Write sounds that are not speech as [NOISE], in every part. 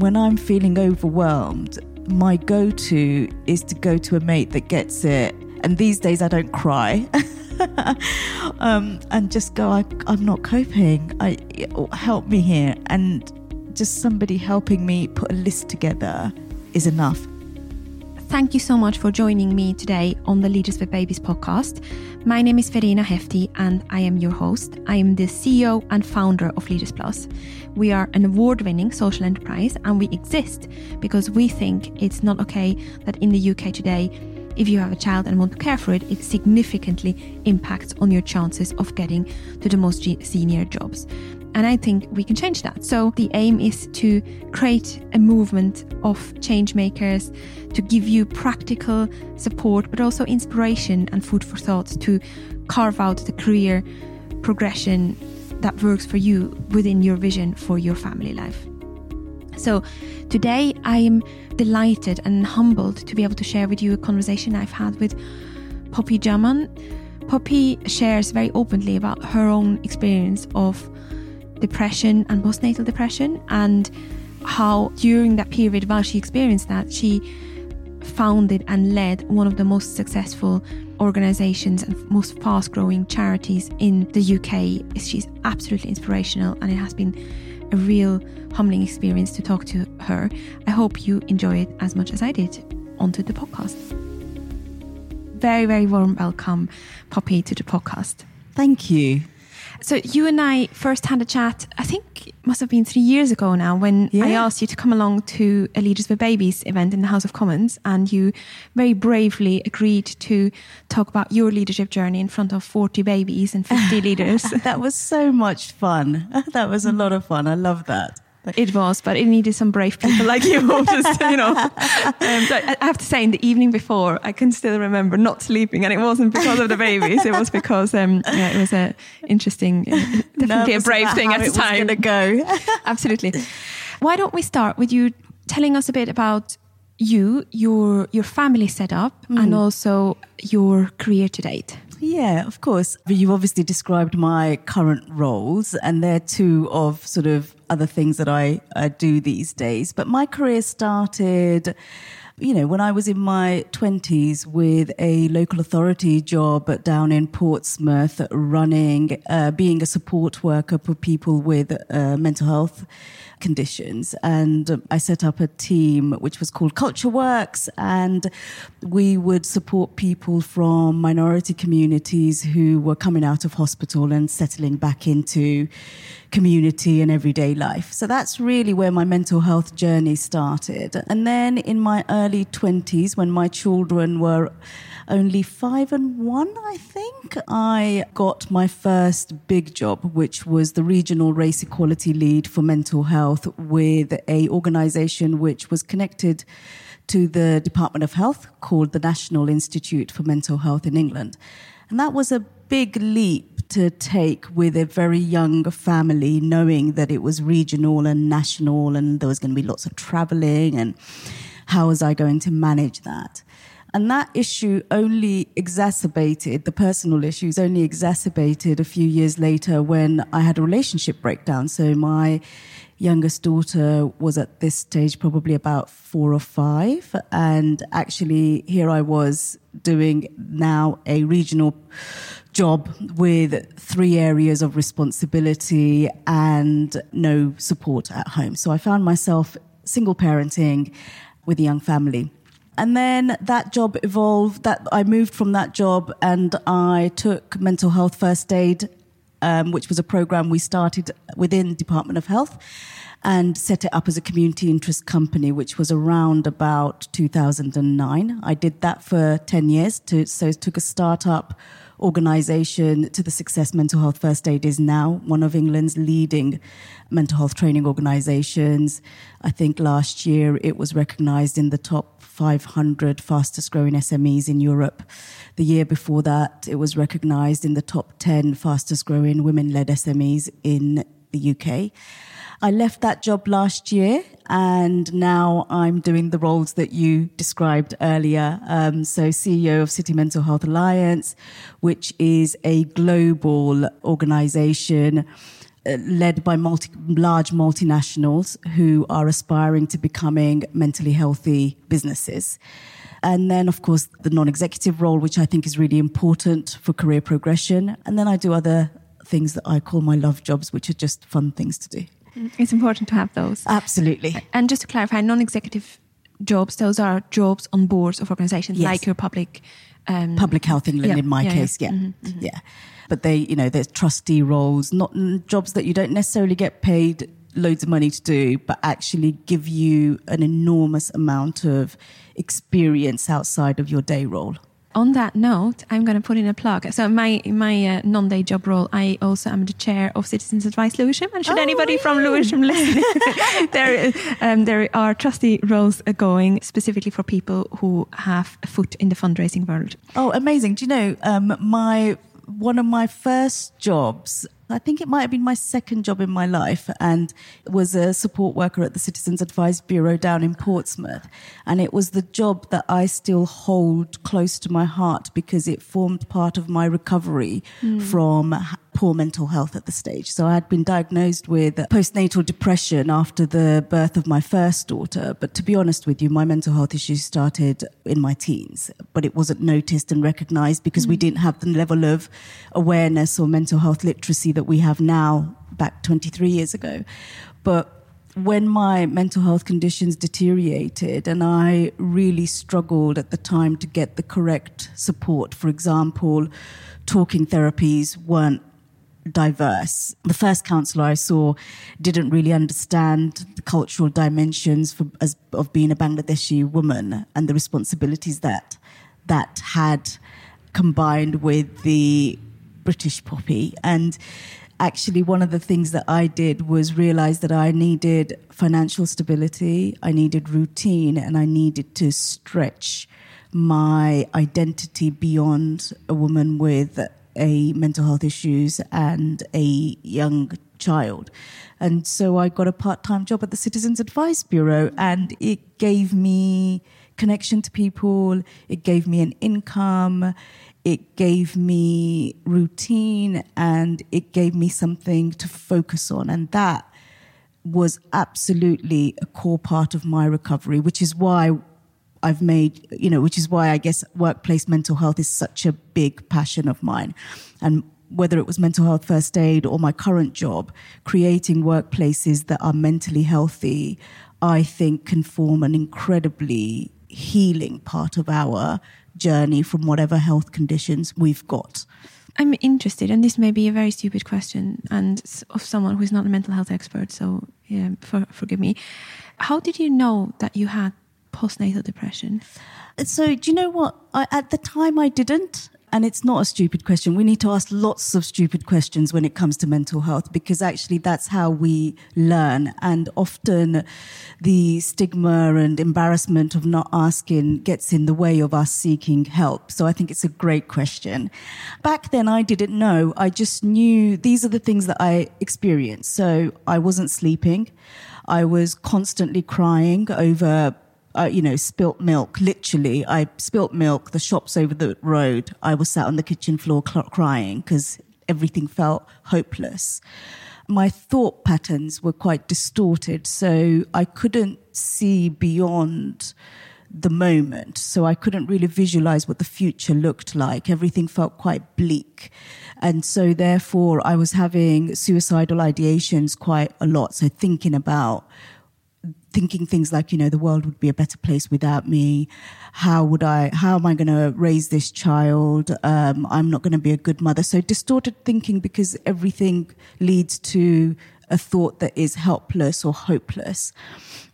when I'm feeling overwhelmed, my go to is to go to a mate that gets it. And these days I don't cry. [LAUGHS] um, and just go, I, am not coping. I, help me here. And just somebody helping me put a list together is enough. Thank you so much for joining me today on the Leaders with Babies podcast. My name is Verena Hefti and I am your host. I am the CEO and founder of Leaders Plus. We are an award winning social enterprise and we exist because we think it's not okay that in the UK today, if you have a child and want to care for it, it significantly impacts on your chances of getting to the most senior jobs. And I think we can change that. So the aim is to create a movement of change makers, to give you practical support, but also inspiration and food for thought to carve out the career progression that works for you within your vision for your family life. So today I am delighted and humbled to be able to share with you a conversation I've had with Poppy Jaman. Poppy shares very openly about her own experience of depression and postnatal depression, and how during that period while she experienced that, she founded and led one of the most successful organizations and most fast growing charities in the UK. She's absolutely inspirational, and it has been a real humbling experience to talk to her. I hope you enjoy it as much as I did onto the podcast. Very, very warm welcome, Poppy, to the podcast. Thank you. So you and I first had a chat, I think it must have been three years ago now, when yeah. I asked you to come along to a Leaders with Babies event in the House of Commons, and you very bravely agreed to talk about your leadership journey in front of 40 babies and 50 [LAUGHS] leaders. that was so much fun. [LAUGHS] That was a lot of fun. I love that. It was, but it needed some brave people like you. [LAUGHS] just, you know, um, so I have to say, in the evening before, I can still remember not sleeping, and it wasn't because of the babies. It was because um, yeah, it was an interesting, uh, definitely a brave thing at the time. to go. [LAUGHS] Absolutely. Why don't we start with you telling us a bit about you, your your family setup, mm. and also your career to date? Yeah, of course. You've obviously described my current roles, and they're two of sort of other things that I, I do these days. But my career started you know, when I was in my 20s with a local authority job down in Portsmouth, running, uh, being a support worker for people with uh, mental health conditions. And um, I set up a team which was called Culture Works, and we would support people from minority communities who were coming out of hospital and settling back into community and everyday life. So that's really where my mental health journey started. And then in my early 20s, when my children were only five and one, I think, I got my first big job, which was the regional race equality lead for mental health with a organization which was connected to the Department of Health called the National Institute for Mental Health in England. And that was a big leap to take with a very young family, knowing that it was regional and national and there was going to be lots of traveling and how was I going to manage that? And that issue only exacerbated, the personal issues only exacerbated a few years later when I had a relationship breakdown. So my youngest daughter was at this stage probably about four or five. And actually, here I was doing now a regional job with three areas of responsibility and no support at home. So I found myself single parenting with a young family. And then that job evolved, that I moved from that job and I took mental health first aid, um, which was a program we started within Department of Health and set it up as a community interest company, which was around about 2009. I did that for 10 years. To, so it took a startup organization to the success mental health first aid is now one of England's leading mental health training organizations. I think last year it was recognized in the top 500 fastest growing SMEs in Europe. The year before that, it was recognized in the top 10 fastest growing women led SMEs in the UK. I left that job last year and now I'm doing the roles that you described earlier. Um, so, CEO of City Mental Health Alliance, which is a global organization uh, led by multi, large multinationals who are aspiring to becoming mentally healthy businesses. And then, of course, the non executive role, which I think is really important for career progression. And then I do other things that I call my love jobs, which are just fun things to do. It's important to have those. Absolutely. And just to clarify, non executive jobs, those are jobs on boards of organizations Yes. like your public. Um, Public Health England, yeah, in my yeah, yeah. case, yeah. Mhm, Yeah. But they, you know, there's trustee roles, not jobs that you don't necessarily get paid loads of money to do, but actually give you an enormous amount of experience outside of your day role. On that note, I'm going to put in a plug. So, my my uh, non-day job role, I also am the chair of Citizens Advice Lewisham. And should Oh, anybody from? Lewisham [LAUGHS] listen, [LAUGHS] there um, there are trustee roles uh, going specifically for people who have a foot in the fundraising world. Oh, amazing. Do you know, um, my one of my first jobs, I think it might have been my second job in my life, and was a support worker at the Citizens Advice Bureau down in Portsmouth. And it was the job that I still hold close to my heart because it formed part of my recovery hmm. from h- poor mental health at the stage. So I had been diagnosed with postnatal depression after the birth of my first daughter. But to be honest with you, my mental health issues started in my teens, but it wasn't noticed and recognized because we mm. didn't have the level of awareness or mental health literacy that we have now back 23 years ago. But when my mental health conditions deteriorated and I really struggled at the time to get the correct support, for example, talking therapies weren't diverse. The first counselor I saw didn't really understand the cultural dimensions for, as, of being a Bangladeshi woman and the responsibilities that that had combined with the British poppy. And actually, one of the things that I did was realize that I needed financial stability, I needed routine, and I needed to stretch my identity beyond a woman with a mental health issues and a young child. And so I got a part-time job at the Citizens Advice Bureau and it gave me connection to people, it gave me an income, it gave me routine and it gave me something to focus on and that was absolutely a core part of my recovery, which is why I've made, you know, which is why I guess workplace mental health is such a big passion of mine. And whether it was mental health first aid or my current job, creating workplaces that are mentally healthy, I think can form an incredibly healing part of our journey from whatever health conditions we've got. I'm interested, and this may be a very stupid question, and of someone who is not a mental health expert. So, yeah, for, forgive me. How did you know that you had postnatal depression? So, do you know what? I, at the time, I didn't. And it's not a stupid question. We need to ask lots of stupid questions when it comes to mental health because actually that's how we learn. And often the stigma and embarrassment of not asking gets in the way of us seeking help. So I think it's a great question. Back then, I didn't know. I just knew these are the things that I experienced. So I wasn't sleeping. I was constantly crying over uh, you know, spilt milk. Literally, I spilt milk. The shops over the road. I was sat on the kitchen floor cl- crying because everything felt hopeless. My thought patterns were quite distorted, so I couldn't see beyond the moment. So I couldn't really visualize what the future looked like. Everything felt quite bleak. And so therefore I was having suicidal ideations quite a lot. So thinking about thinking things like, you know, the world would be a better place without me. How would I, how am I going to raise this child? Um, I'm not going to be a good mother. So distorted thinking because everything leads to a thought that is helpless or hopeless.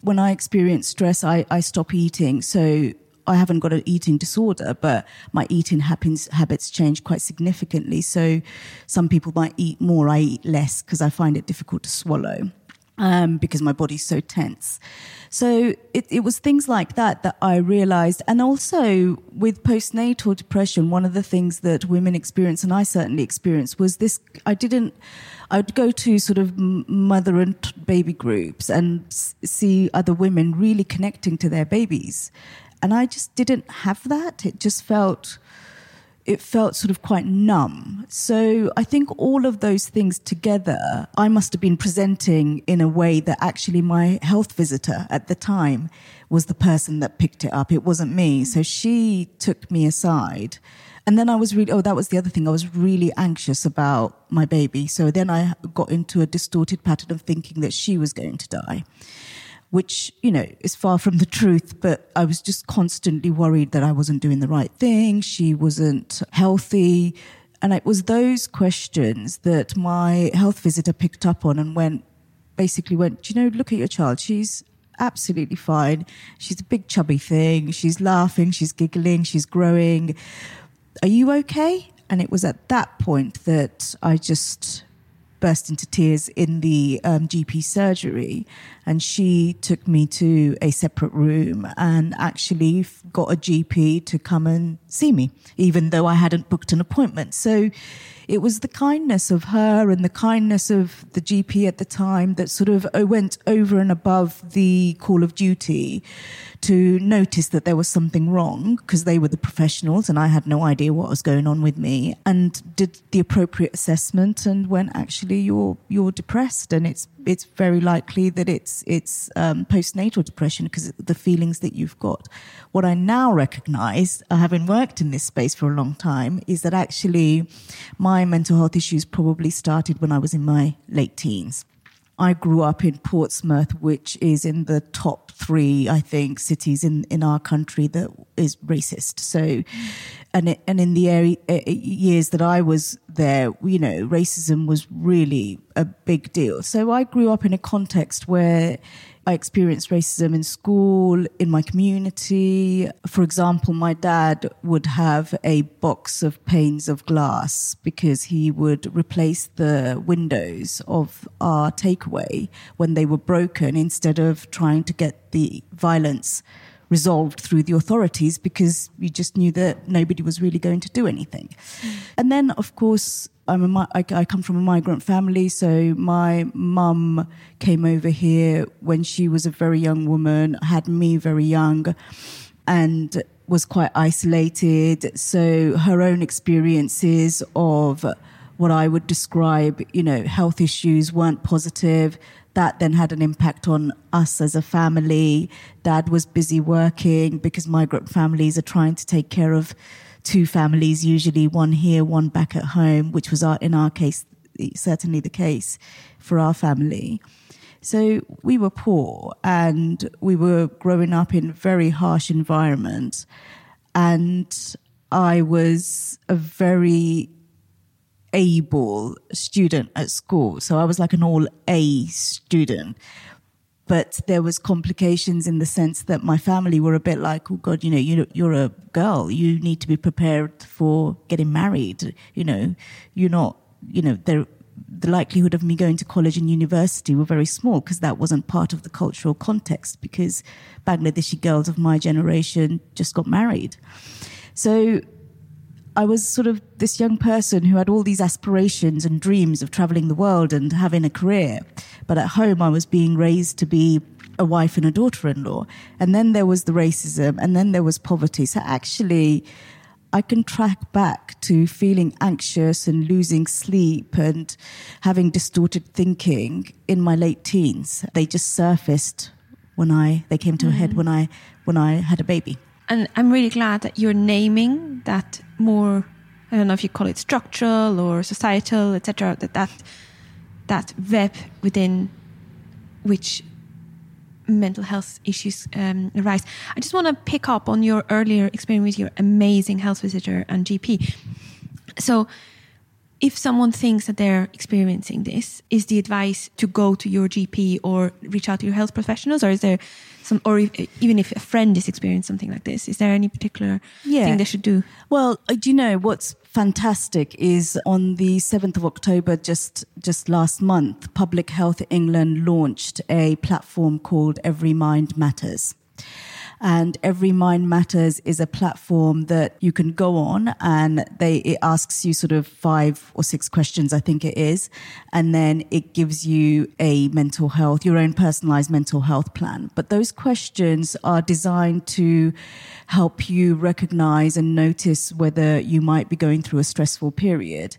When I experience stress, I, I stop eating. So I haven't got an eating disorder, but my eating habits, habits change quite significantly. So some people might eat more. I eat less because I find it difficult to swallow um, because my body's so tense. So it, it was things like that that I realized. And also with postnatal depression, one of the things that women experience, and I certainly experienced, was this I didn't, I would go to sort of mother and baby groups and see other women really connecting to their babies. And I just didn't have that. It just felt, it felt sort of quite numb. So I think all of those things together, I must have been presenting in a way that actually my health visitor at the time was the person that picked it up. It wasn't me. So she took me aside. And then I was really, oh, that was the other thing. I was really anxious about my baby. So then I got into a distorted pattern of thinking that she was going to die which, you know, is far from the truth, but I was just constantly worried that I wasn't doing the right thing. She wasn't healthy. And it was those questions that my health visitor picked up on and went, basically went, you know, look at your child. She's absolutely fine. She's a big chubby thing. She's laughing. She's giggling. She's growing. Are you okay? And it was at that point that I just burst into tears in the um, GP surgery. And she took me to a separate room and actually got a GP to come and see me, even though I hadn't booked an appointment. So it was the kindness of her and the kindness of the GP at the time that sort of uh, went over and above the call of duty to notice that there was something wrong because they were the professionals and I had no idea what was going on with me and did the appropriate assessment and when actually you're you're depressed and it's it's very likely that it's it's um, postnatal depression because the feelings that you've got. What I now recognise, uh, having worked in this space for a long time, is that actually my mental health issues probably started when I was in my late teens. I grew up in Portsmouth, which is in the top three, I think, cities in, in our country that is racist. So, and it, and in the area, uh, years that I was there, you know, racism was really a big deal. So I grew up in a context where I experienced racism in school, in my community. For example, my dad would have a box of panes of glass because he would replace the windows of our takeaway when they were broken instead of trying to get the violence resolved through the authorities because you just knew that nobody was really going to do anything. Mm. And then, of course, I'm a, I, I come from a migrant family, so my mum came over here when she was a very young woman, had me very young, and was quite isolated. So her own experiences of what I would describe, you know, health issues weren't positive. That then had an impact on us as a family. Dad was busy working because migrant families are trying to take care of two families, usually one here, one back at home, which was our, in our case, certainly the case for our family. So we were poor and we were growing up in very harsh environment. And I was a very able student at school. So I was like an all A student, but there was complications in the sense that my family were a bit like, oh God, you know, you, you're a girl. You need to be prepared for getting married. You know, you're not, you know, there, the likelihood of me going to college and university were very small because that wasn't part of the cultural context because Bangladeshi girls of my generation just got married. So I was sort of this young person who had all these aspirations and dreams of traveling the world and having a career. But at home, I was being raised to be a wife and a daughter in law. And then there was the racism, and then there was poverty. So actually, I can track back to feeling anxious and losing sleep and having distorted thinking in my late teens. They just surfaced when I they came to mm. a head mm. when I when I had a baby. And I'm really glad that you're naming that more. I don't know if you call it structural or societal, etc. That that that web within which mental health issues um, arise. I just want to pick up on your earlier experience with your amazing health visitor and GP. So, if someone thinks that they're experiencing this, is the advice to go to your GP or reach out to your health professionals, or is there some, or if, even if a friend is experiencing something like this, is there any particular yeah. thing they should do? Well, uh, do you know what's fantastic is on the 7th of October, just, just last month, Public Health England launched a platform called Every Mind Matters. And Every Mind Matters is a platform that you can go on and they, it asks you sort of five or six questions, I think it is. And then it gives you a mental health, your own personalized mental health plan. But those questions are designed to help you recognize and notice whether you might be going through a stressful period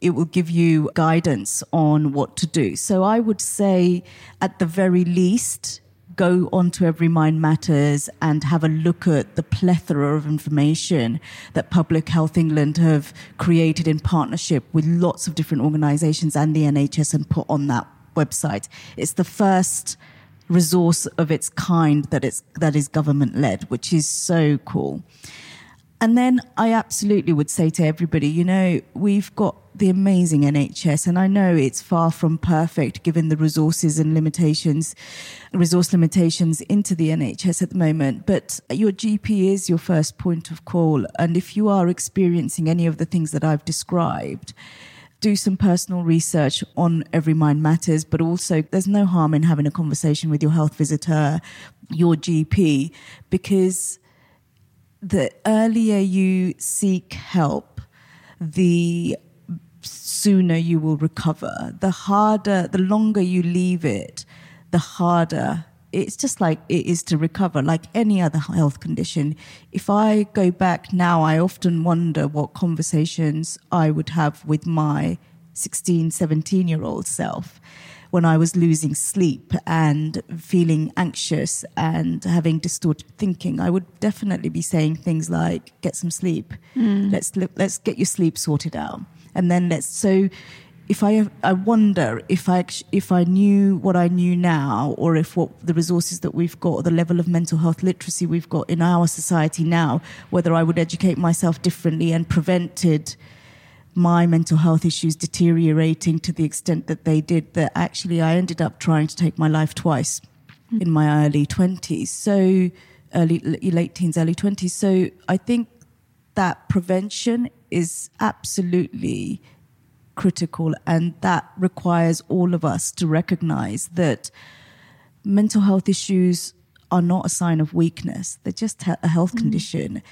it will give you guidance on what to do. So I would say, at the very least, go onto Every Mind Matters and have a look at the plethora of information that Public Health England have created in partnership with lots of different organizations and the NHS and put on that website. It's the first resource of its kind that it's that is government led, which is so cool. And then I absolutely would say to everybody, you know, we've got the amazing NHS, and I know it's far from perfect given the resources and limitations, resource limitations into the NHS at the moment. But your GP is your first point of call. And if you are experiencing any of the things that I've described, do some personal research on Every Mind Matters, but also there's no harm in having a conversation with your health visitor, your GP, because the earlier you seek help, the sooner you will recover. The harder, the longer you leave it, the harder it's just like it is to recover, like any other health condition. If I go back now, I often wonder what conversations I would have with my 16, 17 year old self when I was losing sleep and feeling anxious and having distorted thinking, I would definitely be saying things like, "Get some sleep. Mm. Let's let's get your sleep sorted out, and then let's." So, if I I wonder if I if I knew what I knew now, or if what the resources that we've got, or the level of mental health literacy we've got in our society now, whether I would educate myself differently and prevented my mental health issues deteriorating to the extent that they did that actually I ended up trying to take my life twice mm. in my early 20s. So, early, late teens, early 20s. So, I think that prevention is absolutely critical and that requires all of us to recognize that mental health issues are not a sign of weakness. They're just a health mm. condition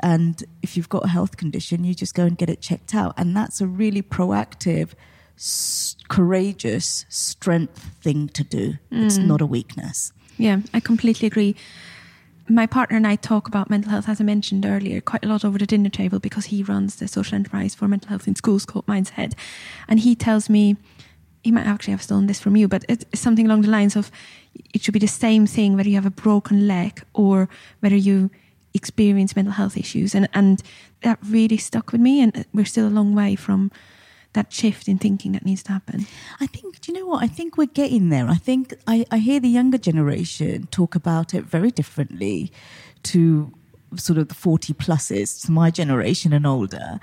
and if you've got a health condition, you just go and get it checked out. And that's a really proactive, s- courageous, strength thing to do. Mm. It's not a weakness. Yeah, I completely agree. My partner and I talk about mental health, as I mentioned earlier, quite a lot over the dinner table because he runs the social enterprise for mental health in schools called Minds Ahead. And he tells me, he might actually have stolen this from you, but it's something along the lines of it should be the same thing whether you have a broken leg or whether you experience mental health issues. And, and that really stuck with me. And we're still a long way from that shift in thinking that needs to happen. I think, do you know what? I think we're getting there. I think I, I hear the younger generation talk about it very differently to sort of the 40 pluses, my generation and older.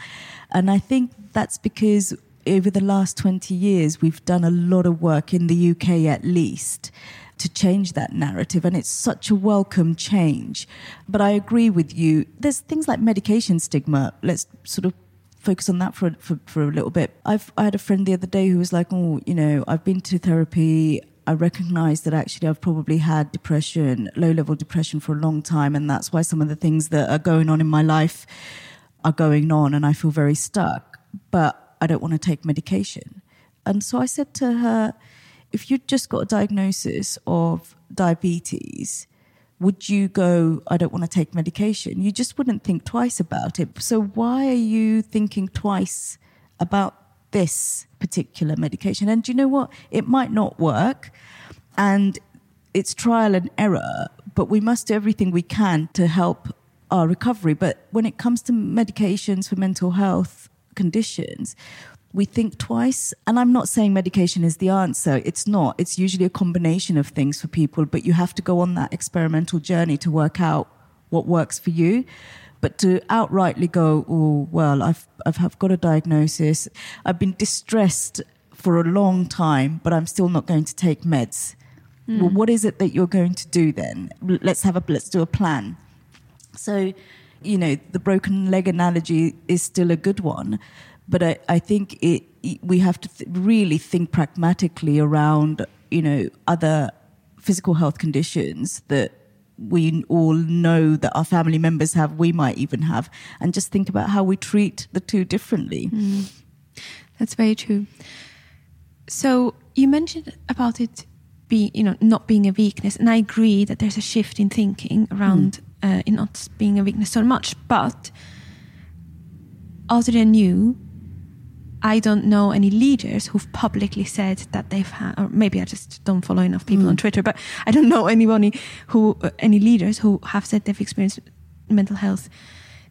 And I think that's because over the last 20 years, we've done a lot of work in the UK at least to change that narrative. And it's such a welcome change. But I agree with you. There's things like medication stigma. Let's sort of focus on that for, for, for a little bit. I've, I had a friend the other day who was like, oh, you know, I've been to therapy. I recognize that actually I've probably had depression, low level depression for a long time. And that's why some of the things that are going on in my life are going on and I feel very stuck. But I don't want to take medication. And so I said to her, if you'd just got a diagnosis of diabetes, would you go, I don't want to take medication? You just wouldn't think twice about it. So why are you thinking twice about this particular medication? And do you know what? It might not work and it's trial and error, but we must do everything we can to help our recovery. But when it comes to medications for mental health conditions, we think twice. And I'm not saying medication is the answer. It's not. It's usually a combination of things for people, but you have to go on that experimental journey to work out what works for you. But to outrightly go, oh, well, I've, I've, I've got a diagnosis. I've been distressed for a long time, but I'm still not going to take meds. Mm. Well, what is it that you're going to do then? Let's have a, let's do a plan. So, you know, the broken leg analogy is still a good one but I, I think it, we have to th- really think pragmatically around, you know, other physical health conditions that we all know that our family members have, we might even have, and just think about how we treat the two differently. Mm. That's very true. So you mentioned about it being, you know, not being a weakness, and I agree that there's a shift in thinking around mm. uh, in not being a weakness so much. But other than you, I don't know any leaders who've publicly said that they've had, or maybe I just don't follow enough people mm. on Twitter, but I don't know anybody who, uh, any leaders who have said they've experienced mental health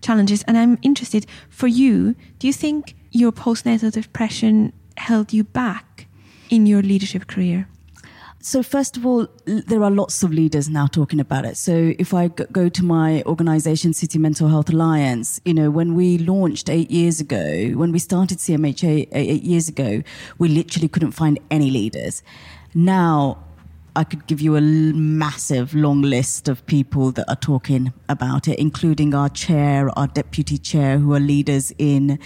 challenges. And I'm interested for you, do you think your postnatal depression held you back in your leadership career? So, first of all, there are lots of leaders now talking about it. So, if I go to my organization, City Mental Health Alliance, you know, when we launched eight years ago, when we started CMHA eight years ago, we literally couldn't find any leaders. Now, I could give you a massive long list of people that are talking about it, including our chair, our deputy chair, who are leaders in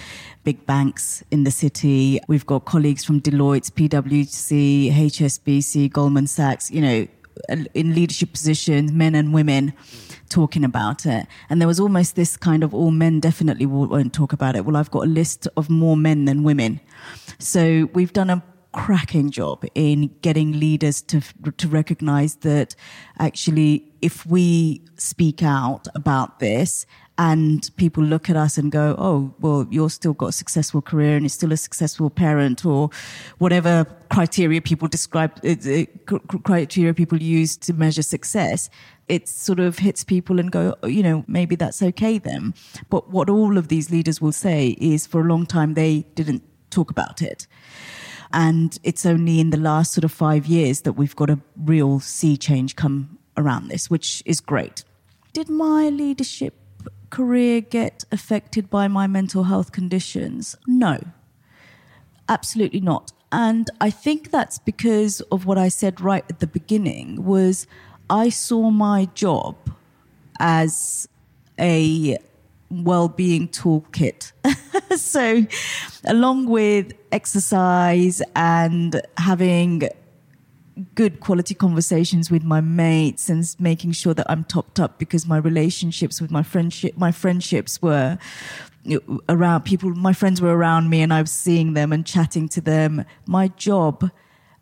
big banks in the city. We've got colleagues from Deloitte, PwC, HSBC, Goldman Sachs, you know, in leadership positions, men and women talking about it. And there was almost this kind of all men definitely won't talk about it. Well, I've got a list of more men than women. So we've done a cracking job in getting leaders to to recognize that actually if we speak out about this and people look at us and go, "Oh, well, you're still got a successful career and you're still a successful parent," or whatever criteria people describe, uh, uh, criteria people use to measure success. It sort of hits people and go, oh, you know, maybe that's okay then. But what all of these leaders will say is, for a long time they didn't talk about it. And it's only in the last sort of five years that we've got a real sea change come around this, which is great. Did my leadership career get affected by my mental health conditions? No, absolutely not. And I think that's because of what I said right at the beginning was I saw my job as a well-being toolkit. [LAUGHS] so along with exercise and having good quality conversations with my mates and making sure that I'm topped up because my relationships with my friendship my friendships were around people my friends were around me and I was seeing them and chatting to them my job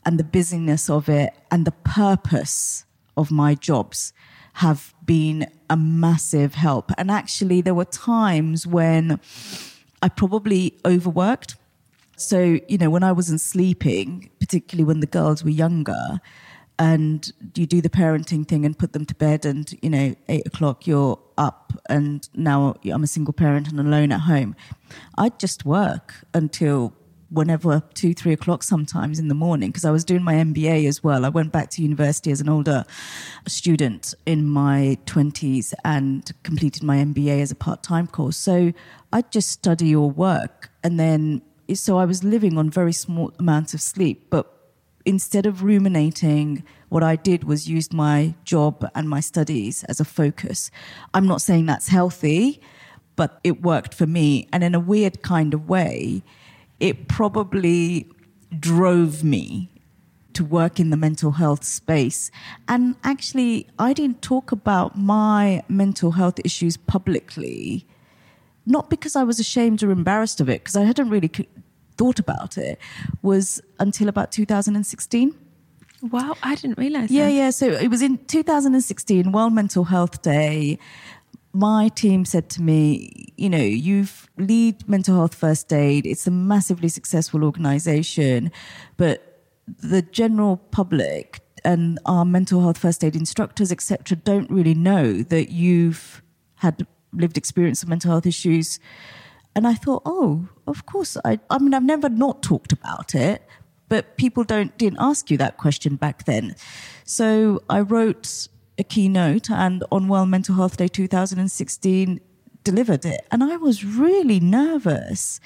and the busyness of it and the purpose of my jobs have been a massive help. And actually, there were times when I probably overworked. So, you know, when I wasn't sleeping, particularly when the girls were younger, and you do the parenting thing and put them to bed, and, you know, eight o'clock you're up, and now I'm a single parent and alone at home. I'd just work until whenever two, three o'clock sometimes in the morning because I was doing my MBA as well. I went back to university as an older student in my 20s and completed my MBA as a part time course. So I'd just study or work. And then, so I was living on very small amounts of sleep. But instead of ruminating, what I did was used my job and my studies as a focus. I'm not saying that's healthy, but it worked for me. And in a weird kind of way, it probably drove me to work in the mental health space. And actually, I didn't talk about my mental health issues publicly, not because I was ashamed or embarrassed of it, because I hadn't really thought about it, was until about 2016. Wow, I didn't realize yeah, that. Yeah, So it was in 2016, World Mental Health Day my team said to me, you know, you've lead mental health first aid. It's a massively successful organization, but the general public and our mental health first aid instructors, etc., don't really know that you've had lived experience of mental health issues. And I thought, oh, of course. I, I mean, I've never not talked about it, but people don't didn't ask you that question back then. So I wrote a keynote and on World Mental Health Day 2016 delivered it. And I was really nervous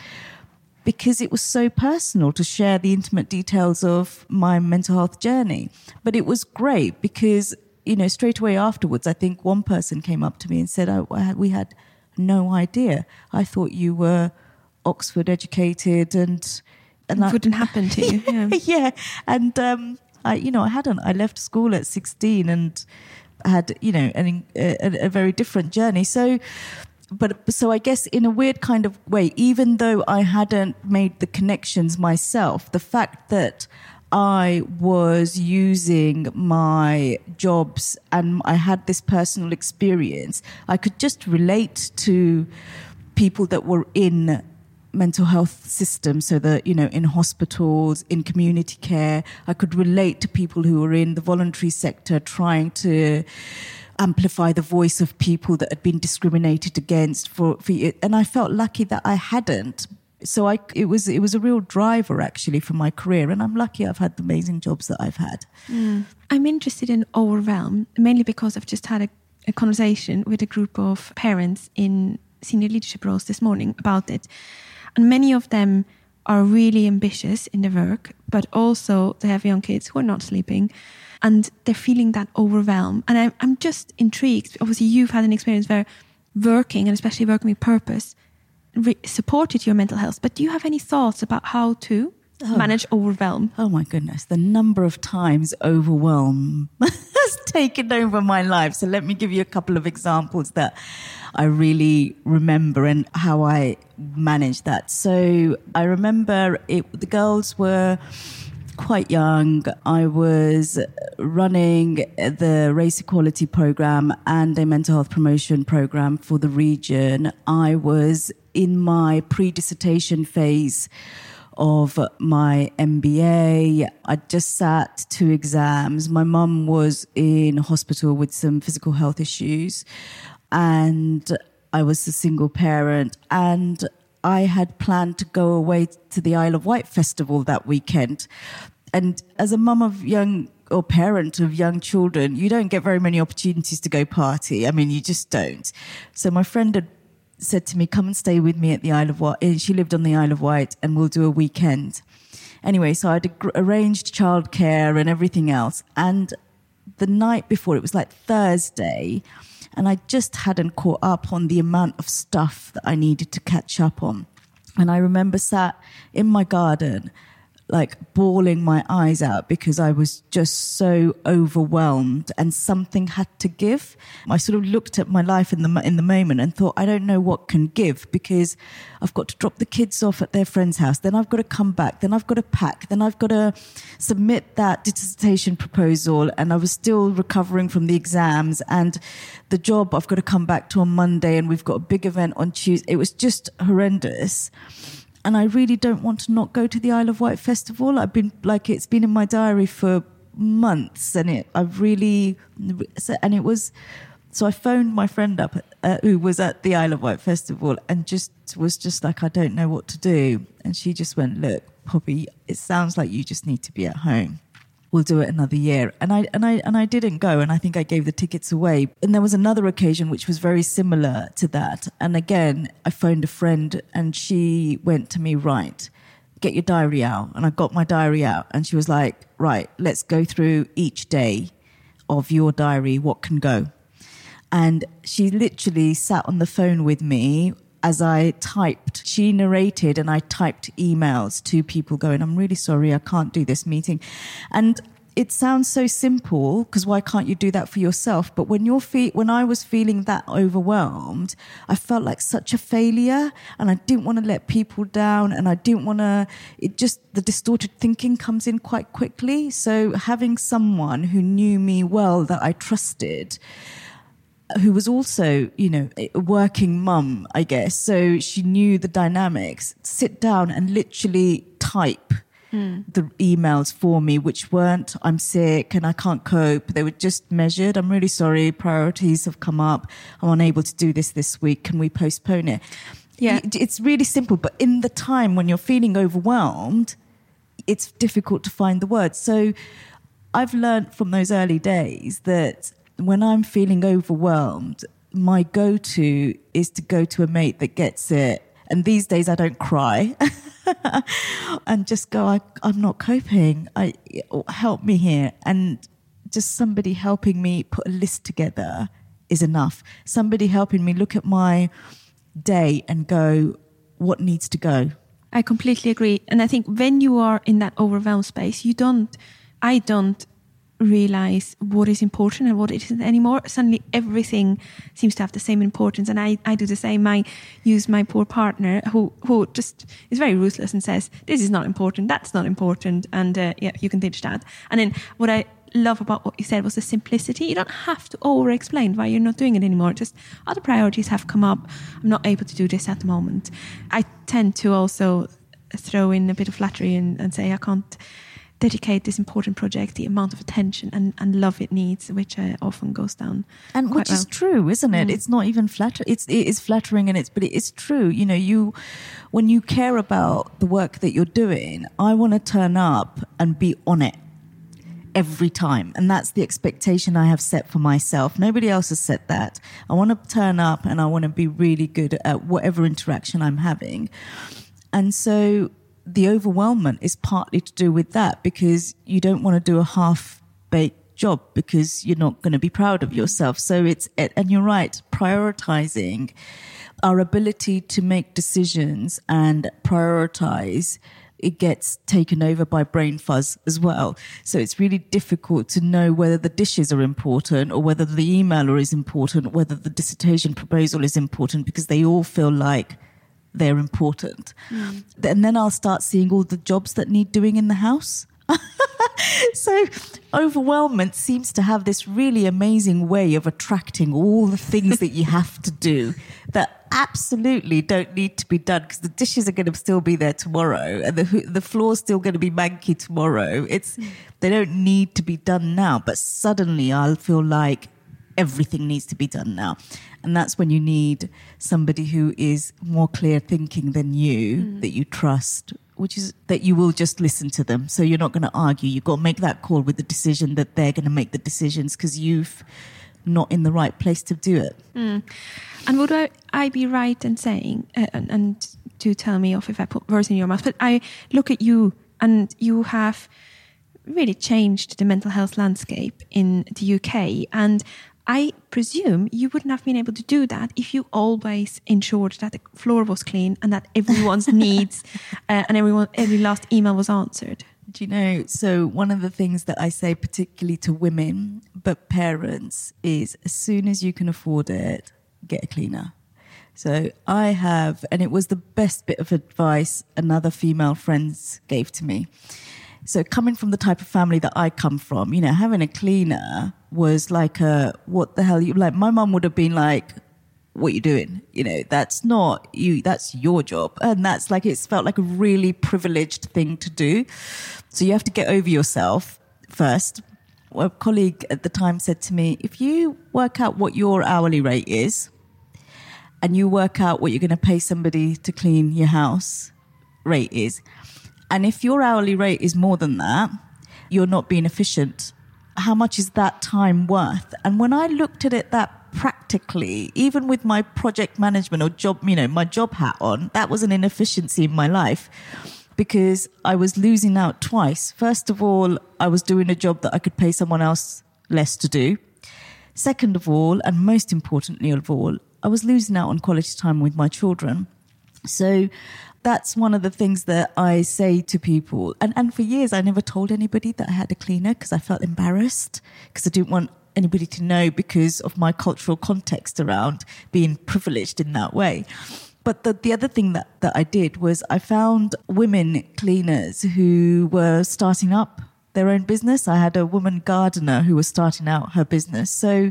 because it was so personal to share the intimate details of my mental health journey. But it was great because, you know, straight away afterwards, I think one person came up to me and said, Oh, we had no idea. I thought you were Oxford educated and. And it wouldn't happen to you. [LAUGHS] Yeah. yeah. And, um, I, you know, I hadn't. I left school at 16 and had, you know, an, a, a very different journey. So, but so I guess in a weird kind of way, even though I hadn't made the connections myself, the fact that I was using my jobs and I had this personal experience, I could just relate to people that were in mental health systems so that you know in hospitals in community care. I could relate to people who were in the voluntary sector trying to amplify the voice of people that had been discriminated against for, for and I felt lucky that I hadn't. So I, it was, it was a real driver actually for my career. And I'm lucky I've had the amazing jobs that I've had. Mm. I'm interested in overwhelm mainly because I've just had a, a conversation with a group of parents in senior leadership roles this morning about it. And many of them are really ambitious in their work, but also they have young kids who are not sleeping and they're feeling that overwhelm. And I'm, I'm just intrigued. Obviously, you've had an experience where working and especially working with purpose supported your mental health. But do you have any thoughts about how to oh. manage overwhelm? Oh my goodness, the number of times overwhelm [LAUGHS] has taken over my life. So let me give you a couple of examples that I really remember and how I managed that. So I remember it, the girls were quite young, I was running the race equality program and a mental health promotion program for the region. I was in my pre dissertation phase of my MBA. I just sat two exams. My mum was in hospital with some physical health issues, and I was a single parent. And I had planned to go away to the Isle of Wight festival that weekend. And as a mum of young or parent of young children, you don't get very many opportunities to go party. I mean, you just don't. So my friend had said to me, come and stay with me at the Isle of Wight. And she lived on the Isle of Wight and we'll do a weekend. Anyway, so I'd arranged childcare and everything else. And the night before, it was like Thursday, and I just hadn't caught up on the amount of stuff that I needed to catch up on. And I remember sat in my garden like bawling my eyes out because I was just so overwhelmed and something had to give. I sort of looked at my life in the in the moment and thought I don't know what can give because I've got to drop the kids off at their friend's house, then I've got to come back, then I've got to pack, then I've got to submit that dissertation proposal and I was still recovering from the exams and the job I've got to come back to on Monday and we've got a big event on Tuesday. It was just horrendous and I really don't want to not go to the Isle of Wight festival. I've been like it's been in my diary for months, and it I've really and it was. So I phoned my friend up uh, who was at the Isle of Wight festival and just was just like I don't know what to do, and she just went, "Look, Poppy, it sounds like you just need to be at home." We'll do it another year. And I and I and I didn't go, and I think I gave the tickets away. And there was another occasion which was very similar to that. And again, I phoned a friend, and she went to me, right, get your diary out. And I got my diary out, and she was like, right, let's go through each day of your diary. What can go? And she literally sat on the phone with me as I typed, she narrated and I typed emails to people going, I'm really sorry, I can't do this meeting. And it sounds so simple because why can't you do that for yourself? But when you're fe- when I was feeling that overwhelmed, I felt like such a failure and I didn't want to let people down and I didn't want to, it just, the distorted thinking comes in quite quickly. So having someone who knew me well that I trusted, who was also, you know, a working mum, I guess. So she knew the dynamics. Sit down and literally type mm. the emails for me, which weren't, I'm sick and I can't cope. They were just measured. I'm really sorry. Priorities have come up. I'm unable to do this this week. Can we postpone it? Yeah. It's really simple. But in the time when you're feeling overwhelmed, it's difficult to find the words. So I've learned from those early days that when I'm feeling overwhelmed, my go to is to go to a mate that gets it. And these days I don't cry [LAUGHS] and just go, I, am not coping. I, help me here. And just somebody helping me put a list together is enough. Somebody helping me look at my day and go, what needs to go? I completely agree. And I think when you are in that overwhelmed space, you don't, I don't realize what is important and what isn't anymore. Suddenly everything seems to have the same importance. And I, I do the same. I use my poor partner who, who just is very ruthless and says, this is not important. That's not important. And uh, yeah, you can ditch that. And then what I love about what you said was the simplicity. You don't have to over explain why you're not doing it anymore. Just other priorities have come up. I'm not able to do this at the moment. I tend to also throw in a bit of flattery and, and say I can't dedicate this important project the amount of attention and, and love it needs, which uh, often goes down. And which well. is true, isn't it? Mm. It's not even flatter. It's it is flattering, and it's but it is true. You know, you when you care about the work that you're doing, I want to turn up and be on it every time. And that's the expectation I have set for myself. Nobody else has set that. I want to turn up and I want to be really good at whatever interaction I'm having. And so the overwhelmment is partly to do with that because you don't want to do a half baked job because you're not going to be proud of yourself. So it's, and you're right, prioritizing our ability to make decisions and prioritize it gets taken over by brain fuzz as well. So it's really difficult to know whether the dishes are important or whether the emailer is important, whether the dissertation proposal is important because they all feel like they're important. Mm. And then I'll start seeing all the jobs that need doing in the house. [LAUGHS] so overwhelmment seems to have this really amazing way of attracting all the things that you have to do that absolutely don't need to be done because the dishes are going to still be there tomorrow and the the floor's still going to be manky tomorrow it's they don't need to be done now but suddenly I'll feel like everything needs to be done now and that's when you need somebody who is more clear thinking than you, mm. that you trust, which is that you will just listen to them. So you're not going to argue. You've got to make that call with the decision that they're going to make the decisions because you've not in the right place to do it. Mm. And would I, I, be right in saying, uh, and, and to tell me off if I put words in your mouth, but I look at you and you have really changed the mental health landscape in the UK. And I presume you wouldn't have been able to do that if you always ensured that the floor was clean and that everyone's [LAUGHS] needs uh, and everyone every last email was answered. Do you know? So one of the things that I say, particularly to women but parents, is as soon as you can afford it, get a cleaner. So I have, and it was the best bit of advice another female friends gave to me. So coming from the type of family that I come from, you know, having a cleaner was like a what the hell you like my mum would have been like what you doing? You know that's not you that's your job. And that's like it's felt like a really privileged thing to do. So you have to get over yourself first. A colleague at the time said to me if you work out what your hourly rate is and you work out what you're going to pay somebody to clean your house rate is and if your hourly rate is more than that you're not being efficient how much is that time worth? And when I looked at it that practically, even with my project management or job, you know, my job hat on, that was an inefficiency in my life because I was losing out twice. First of all, I was doing a job that I could pay someone else less to do. Second of all, and most importantly of all, I was losing out on quality time with my children. So that's one of the things that I say to people. And, and for years, I never told anybody that I had a cleaner because I felt embarrassed because I didn't want anybody to know because of my cultural context around being privileged in that way. But the, the other thing that, that I did was I found women cleaners who were starting up their own business. I had a woman gardener who was starting out her business. So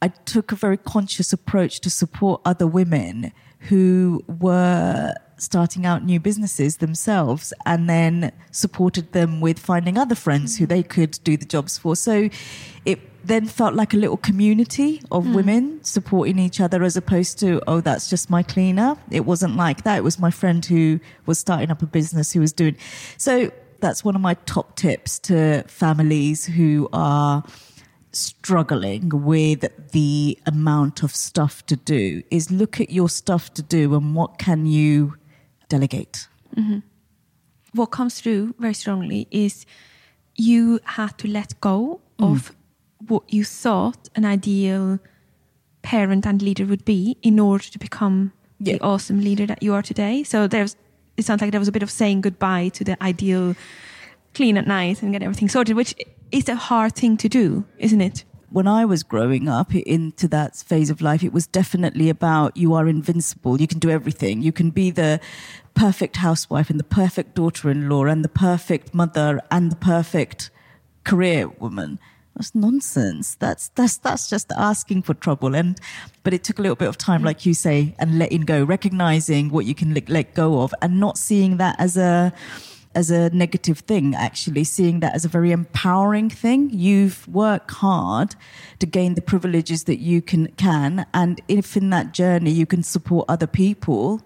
I took a very conscious approach to support other women who were starting out new businesses themselves and then supported them with finding other friends who they could do the jobs for. So it then felt like a little community of mm. women supporting each other as opposed to, oh, that's just my cleaner. It wasn't like that. It was my friend who was starting up a business who was doing. So that's one of my top tips to families who are struggling with the amount of stuff to do is look at your stuff to do and what can you delegate. Mm-hmm. What comes through very strongly is you had to let go mm. of what you thought an ideal parent and leader would be in order to become yeah. the awesome leader that you are today. So there's it sounds like there was a bit of saying goodbye to the ideal clean at night and get everything sorted, which it's a hard thing to do, isn't it? when I was growing up into that phase of life, it was definitely about you are invincible. You can do everything. You can be the perfect housewife and the perfect daughter in law and the perfect mother and the perfect career woman. That's nonsense. That's, that's, that's just asking for trouble. And, but it took a little bit of time, like you say, and letting go, recognizing what you can let, let go of and not seeing that as a, as a negative thing, actually, seeing that as a very empowering thing. You've worked hard to gain the privileges that you can, can. And if in that journey you can support other people,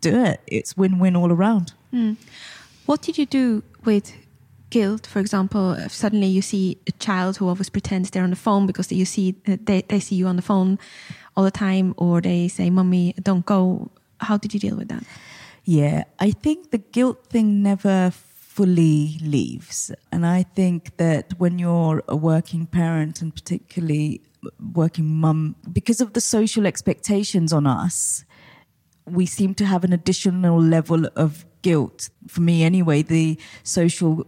do it. It's win win all around. Mm. What did you do with guilt? For example, if suddenly you see a child who always pretends they're on the phone because you see uh, they, they see you on the phone all the time, or they say, "Mommy, don't go." How did you deal with that? Yeah, I think the guilt thing never fully leaves. And I think that when you're a working parent and particularly working mum, because of the social expectations on us, we seem to have an additional level of guilt. For me, anyway, the social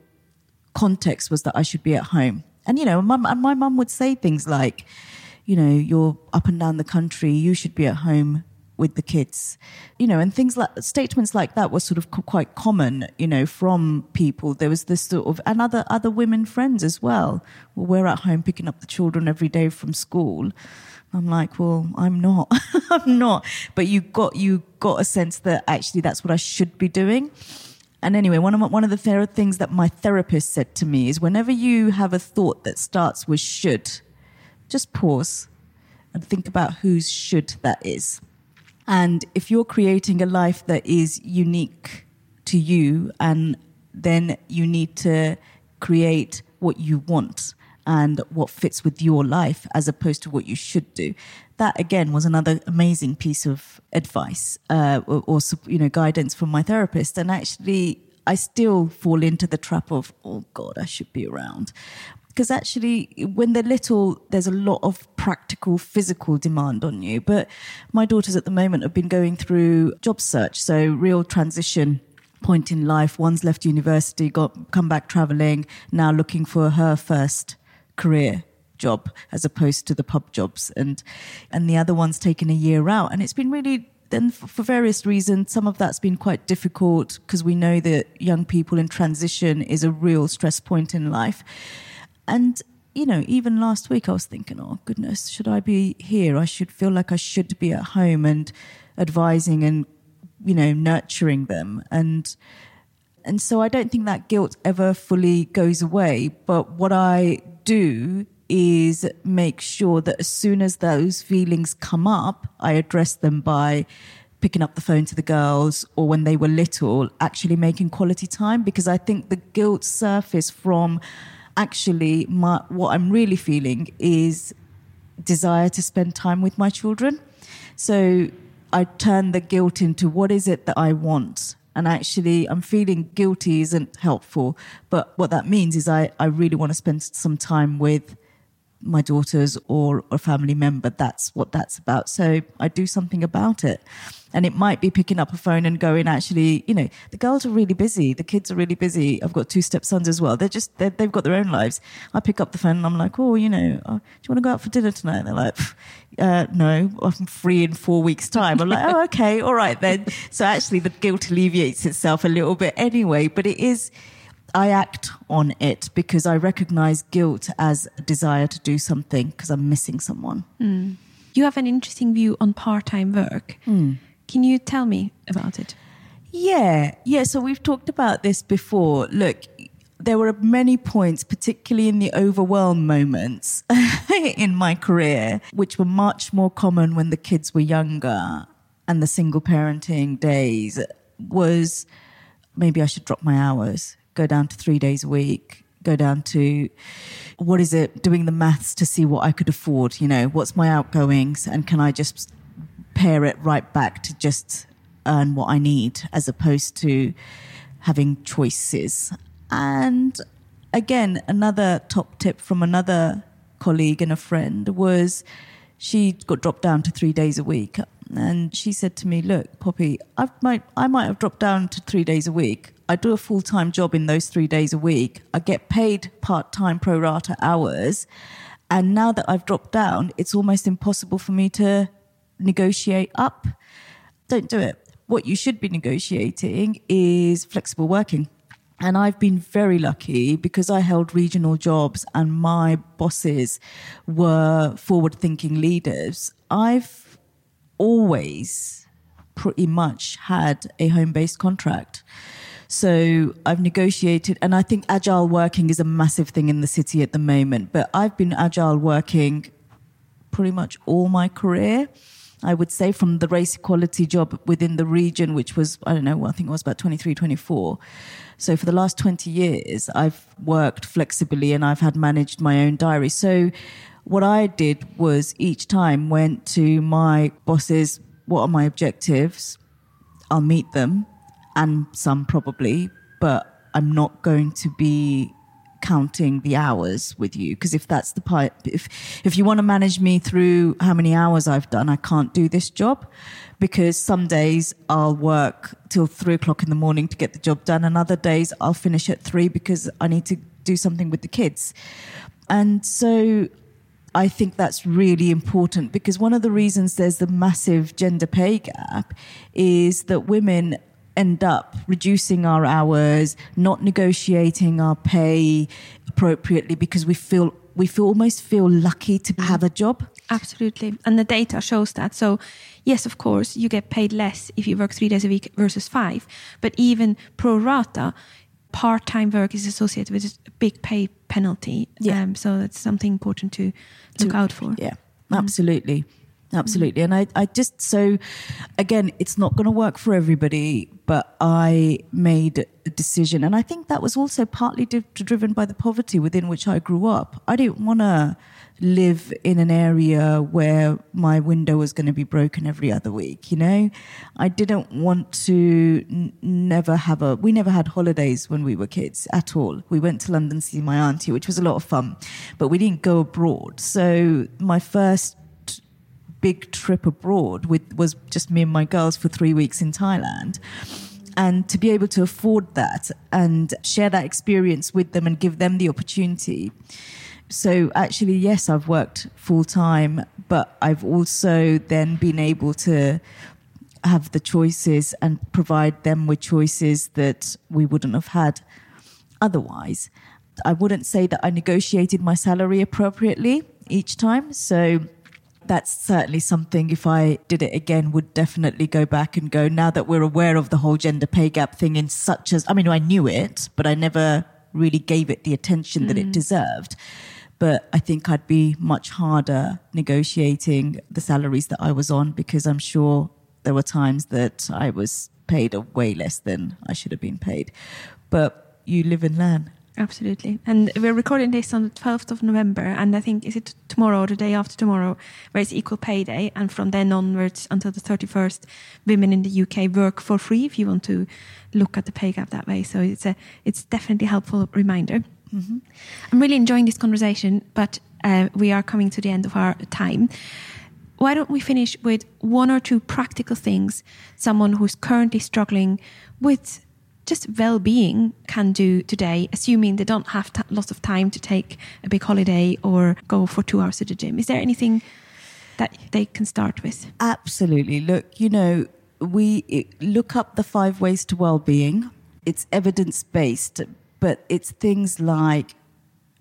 context was that I should be at home. And, you know, my, my mum would say things like, you know, you're up and down the country, you should be at home with the kids, you know, and things like statements like that were sort of quite common, you know, from people. There was this sort of, and other, other women friends as well. Well, we're at home picking up the children every day from school. I'm like, well, I'm not, [LAUGHS] I'm not. But you got, you got a sense that actually that's what I should be doing. And anyway, one of my, one of the th- things that my therapist said to me is whenever you have a thought that starts with should, just pause and think about whose should that is. And if you're creating a life that is unique to you, and then you need to create what you want and what fits with your life as opposed to what you should do. That again was another amazing piece of advice uh, or, or, you know guidance from my therapist. And actually, I still fall into the trap of oh God, I should be around because actually when they're little there's a lot of practical physical demand on you. But my daughters at the moment have been going through job search so real transition point in life. One's left university got come back traveling now looking for her first career job as opposed to the pub jobs. And and the other one's taken a year out and it's been really then for various reasons some of that's been quite difficult because we know that young people in transition is a real stress point in life and, you know, even last week I was thinking, oh, goodness, should I be here? I should feel like I should be at home and advising and, you know, nurturing them. And, and so I don't think that guilt ever fully goes away. But what I do is make sure that as soon as those feelings come up, I address them by picking up the phone to the girls or when they were little, actually making quality time because I think the guilt surface from actually my, what I'm really feeling is desire to spend time with my children. So I turn the guilt into what is it that I want? And actually, I'm feeling guilty isn't helpful. But what that means is I, I really want to spend some time with my daughters or a family member. That's what that's about. So I do something about it. And it might be picking up a phone and going, actually, you know, the girls are really busy. The kids are really busy. I've got two stepsons as well. They're just, they have got their own lives. I pick up the phone and I'm like, oh, you know, uh, do you want to go out for dinner tonight? And they're like, uh, no, I'm free in four weeks' time. I'm like, oh, okay, all right then. So actually, the guilt alleviates itself a little bit anyway. But it is, I act on it because I recognize guilt as a desire to do something because I'm missing someone. Mm. You have an interesting view on part time work. Mm. Can you tell me about it? Yeah, yeah. So we've talked about this before. Look, there were many points, particularly in the overwhelm moments [LAUGHS] in my career, which were much more common when the kids were younger and the single parenting days was maybe I should drop my hours, go down to three days a week, go down to what is it, doing the maths to see what I could afford, you know, what's my outgoings and can I just pare it right back to just earn what I need as opposed to having choices. And again, another top tip from another colleague and a friend was she got dropped down to three days a week. And she said to me, Look, Poppy, I might, I might have dropped down to three days a week. I do a full time job in those three days a week. I get paid part time pro rata hours. And now that I've dropped down, it's almost impossible for me to negotiate up. Don't do it. What you should be negotiating is flexible working. And I've been very lucky because I held regional jobs and my bosses were forward thinking leaders. I've always pretty much had a home based contract. So I've negotiated, and I think agile working is a massive thing in the city at the moment. But I've been agile working pretty much all my career. I would say from the race equality job within the region, which was, I don't know, I think it was about 23, 24. So for the last 20 years, I've worked flexibly and I've had managed my own diary. So what I did was each time went to my bosses, what are my objectives? I'll meet them and some probably, but I'm not going to be counting the hours with you. Because if that's the part if if you want to manage me through how many hours I've done I can't do this job because some days I'll work till three o'clock in the morning to get the job done and other days I'll finish at three because I need to do something with the kids. And so I think that's really important because one of the reasons there's the massive gender pay gap is that women end up reducing our hours, not negotiating our pay appropriately because we feel we feel almost feel lucky to have a job. Absolutely. And the data shows that. So, yes, of course, you get paid less if you work three days a week versus five. But even pro rata, part time work is associated with a big pay penalty. Yeah. Um, so, it's something important to look to, out for. Yeah, absolutely. Mm. Mm. Absolutely. And I, I just, so again, it's not going to work for everybody, but I made a decision. And I think that was also partly di- driven by the poverty within which I grew up. I didn't want to live in an area where my window was going to be broken every other week, you know? I didn't want to n- never have a, we never had holidays when we were kids at all. We went to London to see my auntie, which was a lot of fun, but we didn't go abroad. So my first big trip abroad with was just me and my girls for three weeks in Thailand. And to be able to afford that and share that experience with them and give them the opportunity. So actually, yes, I've worked full time, but I've also then been able to have the choices and provide them with choices that we wouldn't have had otherwise. I wouldn't say that I negotiated my salary appropriately each time. So that's certainly something if I did it again would definitely go back and go now that we're aware of the whole gender pay gap thing in such as I mean I knew it but I never really gave it the attention mm. that it mm. deserved but I think I'd be much harder negotiating the salaries that I was on because I'm sure there were times that I was paid a way less than I should have been paid but you live and learn Absolutely. And we're recording this on the 12th of November. And I think, is it tomorrow or the day after tomorrow, where it's Equal Pay Day? And from then onwards until the 31st, women in the UK work for free if you want to look at the pay gap that way. So it's, a, it's definitely a helpful reminder. Mm -hmm. I'm really enjoying this conversation, but uh, we are coming to the end of our time. Why don't we finish with one or two practical things someone who's currently struggling with just well-being can do today, assuming they don't have t- lots of time to take a big holiday or go for two hours to the gym? Is there anything that they can start with? Absolutely. Look, you know, we look up the five ways to well-being. It's evidence-based, but it's things like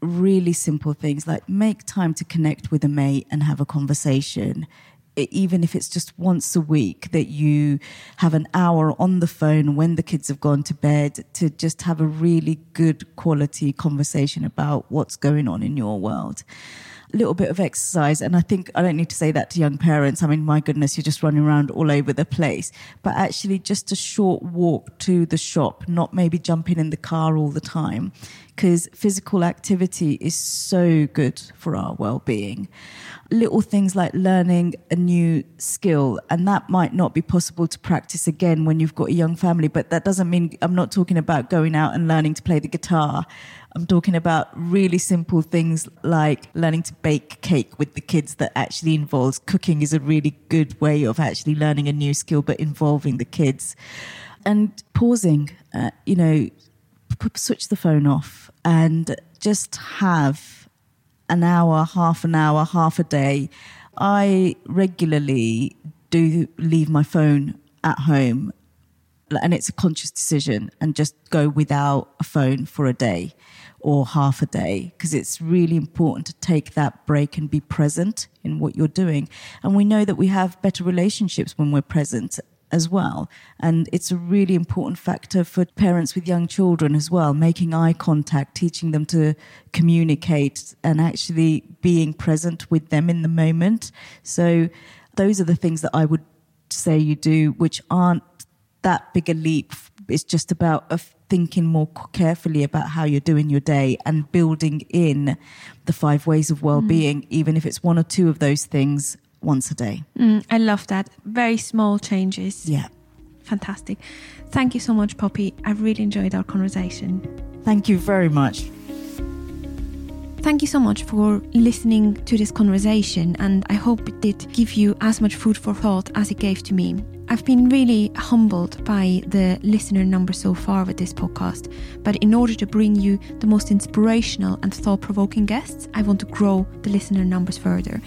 really simple things like make time to connect with a mate and have a conversation even if it's just once a week that you have an hour on the phone when the kids have gone to bed to just have a really good quality conversation about what's going on in your world little bit of exercise. And I think I don't need to say that to young parents. I mean, my goodness, you're just running around all over the place. But actually, just a short walk to the shop, not maybe jumping in the car all the time, because physical activity is so good for our well being. Little things like learning a new skill, and that might not be possible to practice again when you've got a young family, but that doesn't mean I'm not talking about going out and learning to play the guitar. I'm talking about really simple things like learning to bake cake with the kids that actually involves cooking is a really good way of actually learning a new skill, but involving the kids and pausing uh, you know, p- switch the phone off and just have an hour, half an hour, half a day. I regularly do leave my phone at home and it's a conscious decision and just go without a phone for a day or half a day because it's really important to take that break and be present in what you're doing. And we know that we have better relationships when we're present as well. And it's a really important factor for parents with young children as well, making eye contact, teaching them to communicate and actually being present with them in the moment. So those are the things that I would say you do, which aren't that big a leap. It's just about thinking more carefully about how you're doing your day and building in the five ways of well-being, mm. even if it's one or two of those things once a day. Mm, I love that. Very small changes. Yeah. Fantastic. Thank you so much, Poppy. I've really enjoyed our conversation. Thank you very much. Thank you so much for listening to this conversation, and I hope it did give you as much food for thought as it gave to me. I've been really humbled by the listener number so far with this podcast, but in order to bring you the most inspirational and thought provoking guests, I want to grow the listener numbers further.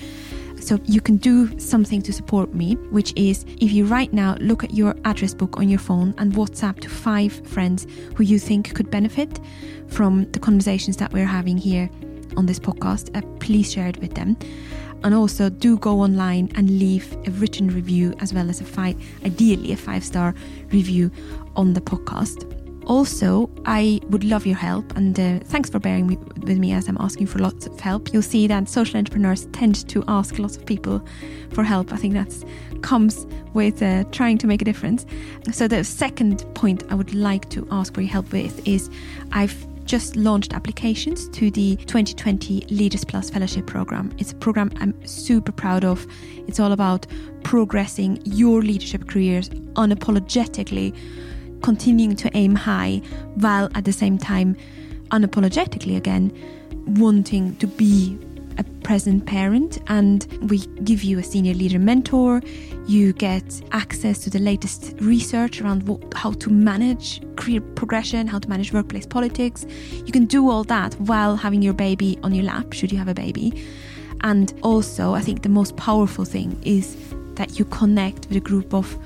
So you can do something to support me, which is if you right now look at your address book on your phone and WhatsApp to five friends who you think could benefit from the conversations that we're having here on this podcast, uh, please share it with them. And also do go online and leave a written review as well as a five, ideally a five star review on the podcast. Also, I would love your help, and uh, thanks for bearing with me as I'm asking for lots of help. You'll see that social entrepreneurs tend to ask lots of people for help. I think that comes with uh, trying to make a difference. So, the second point I would like to ask for your help with is I've just launched applications to the 2020 Leaders Plus Fellowship Program. It's a program I'm super proud of. It's all about progressing your leadership careers unapologetically, continuing to aim high, while at the same time, unapologetically again, wanting to be a present parent and we give you a senior leader mentor. You get access to the latest research around what, how to manage career progression, how to manage workplace politics. You can do all that while having your baby on your lap, should you have a baby. And also, I think the most powerful thing is that you connect with a group of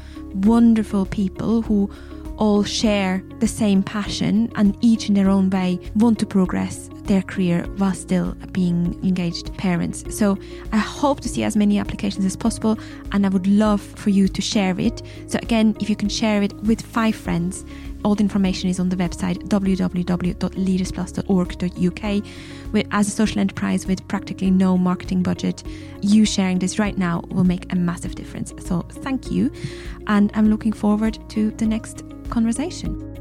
wonderful people who all share the same passion and each in their own way want to progress their career while still being engaged parents. So I hope to see as many applications as possible and I would love for you to share it. So again, if you can share it with five friends, all the information is on the website www.leadersplus.org.uk. With, as a social enterprise with practically no marketing budget, you sharing this right now will make a massive difference. So thank you. And I'm looking forward to the next conversation.